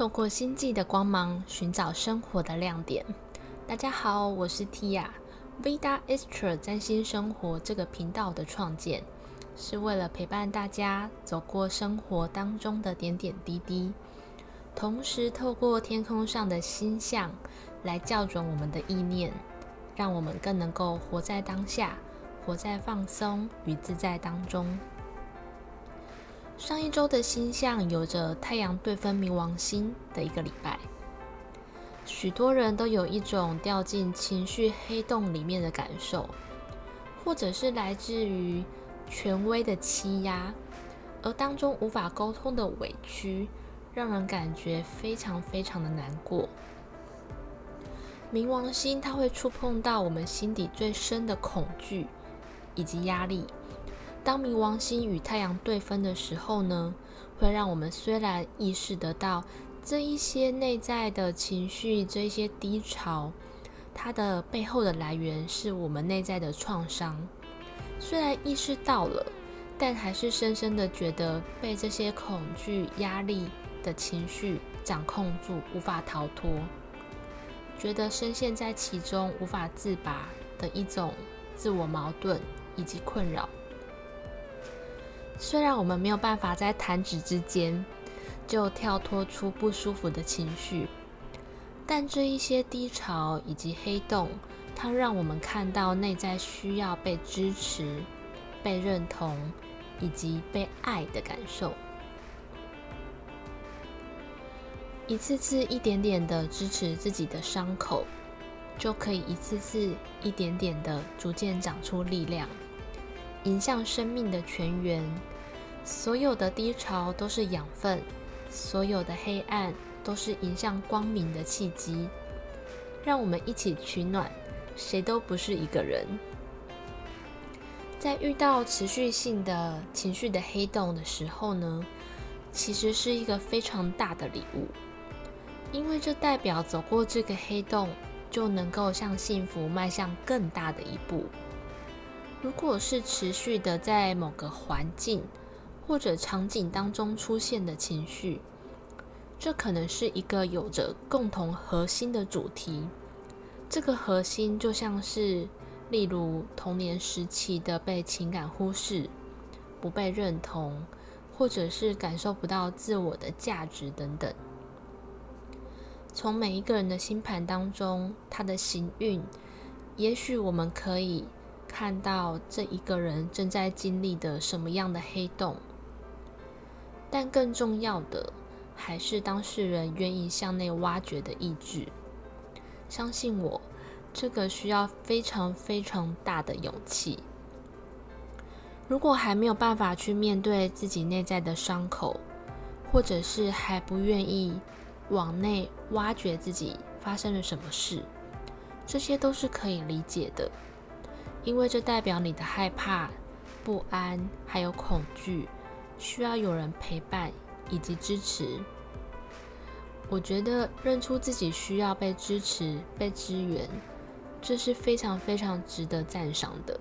透过星际的光芒寻找生活的亮点。大家好，我是 Tia。Vida Extra 占星生活这个频道的创建，是为了陪伴大家走过生活当中的点点滴滴，同时透过天空上的星象来校准我们的意念，让我们更能够活在当下，活在放松与自在当中。上一周的星象有着太阳对分冥王星的一个礼拜，许多人都有一种掉进情绪黑洞里面的感受，或者是来自于权威的欺压，而当中无法沟通的委屈，让人感觉非常非常的难过。冥王星它会触碰到我们心底最深的恐惧以及压力。当冥王星与太阳对分的时候呢，会让我们虽然意识得到这一些内在的情绪，这一些低潮，它的背后的来源是我们内在的创伤。虽然意识到了，但还是深深的觉得被这些恐惧、压力的情绪掌控住，无法逃脱，觉得深陷在其中无法自拔的一种自我矛盾以及困扰。虽然我们没有办法在弹指之间就跳脱出不舒服的情绪，但这一些低潮以及黑洞，它让我们看到内在需要被支持、被认同以及被爱的感受。一次次、一点点的支持自己的伤口，就可以一次次、一点点的逐渐长出力量。迎向生命的泉源，所有的低潮都是养分，所有的黑暗都是迎向光明的契机。让我们一起取暖，谁都不是一个人。在遇到持续性的情绪的黑洞的时候呢，其实是一个非常大的礼物，因为这代表走过这个黑洞，就能够向幸福迈向更大的一步。如果是持续的在某个环境或者场景当中出现的情绪，这可能是一个有着共同核心的主题。这个核心就像是，例如童年时期的被情感忽视、不被认同，或者是感受不到自我的价值等等。从每一个人的星盘当中，他的行运，也许我们可以。看到这一个人正在经历的什么样的黑洞，但更重要的还是当事人愿意向内挖掘的意志。相信我，这个需要非常非常大的勇气。如果还没有办法去面对自己内在的伤口，或者是还不愿意往内挖掘自己发生了什么事，这些都是可以理解的。因为这代表你的害怕、不安，还有恐惧，需要有人陪伴以及支持。我觉得认出自己需要被支持、被支援，这是非常非常值得赞赏的。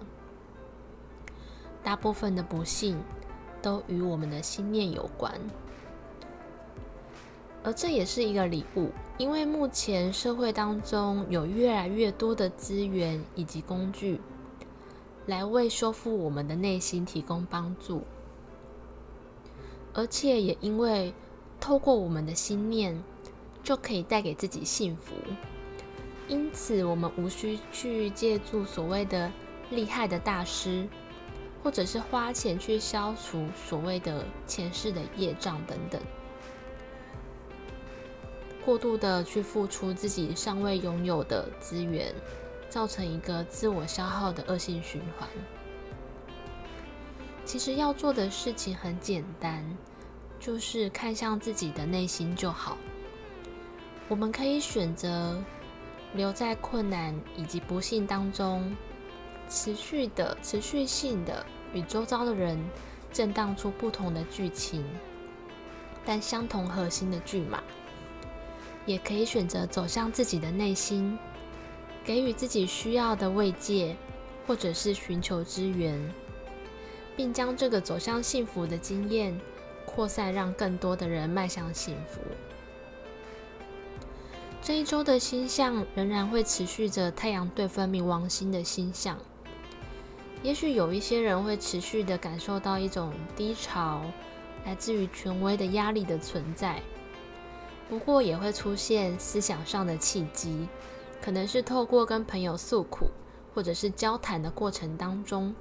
大部分的不幸都与我们的心念有关，而这也是一个礼物，因为目前社会当中有越来越多的资源以及工具。来为修复我们的内心提供帮助，而且也因为透过我们的心念就可以带给自己幸福，因此我们无需去借助所谓的厉害的大师，或者是花钱去消除所谓的前世的业障等等，过度的去付出自己尚未拥有的资源。造成一个自我消耗的恶性循环。其实要做的事情很简单，就是看向自己的内心就好。我们可以选择留在困难以及不幸当中，持续的、持续性的与周遭的人震荡出不同的剧情，但相同核心的剧码。也可以选择走向自己的内心。给予自己需要的慰藉，或者是寻求支援，并将这个走向幸福的经验扩散，让更多的人迈向幸福。这一周的星象仍然会持续着太阳对分泌王星的星象。也许有一些人会持续的感受到一种低潮，来自于权威的压力的存在。不过也会出现思想上的契机，可能是透过跟朋友诉苦，或者是交谈的过程当中，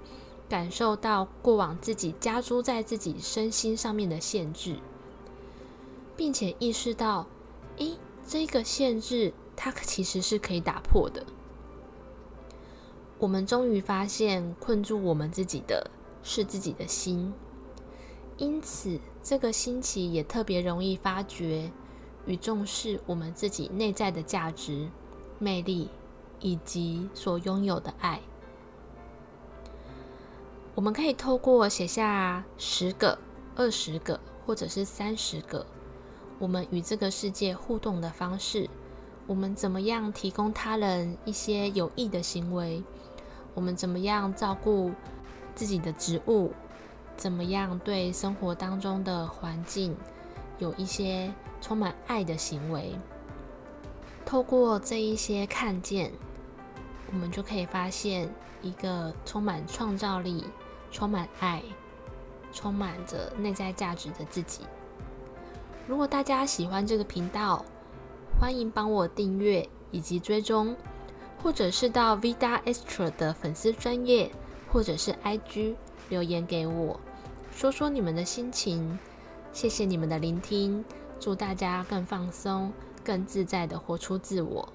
感受到过往自己加诸在自己身心上面的限制，并且意识到，诶，这个限制它其实是可以打破的。我们终于发现，困住我们自己的是自己的心，因此这个星期也特别容易发掘与重视我们自己内在的价值、魅力以及所拥有的爱。我们可以透过写下十个、二十个，或者是三十个，我们与这个世界互动的方式，我们怎么样提供他人一些有益的行为？我们怎么样照顾自己的植物？怎么样对生活当中的环境有一些充满爱的行为？透过这一些看见，我们就可以发现一个充满创造力、充满爱、充满着内在价值的自己。如果大家喜欢这个频道，欢迎帮我订阅以及追踪。或者是到 Vida Extra 的粉丝专业，或者是 IG 留言给我，说说你们的心情。谢谢你们的聆听，祝大家更放松、更自在的活出自我。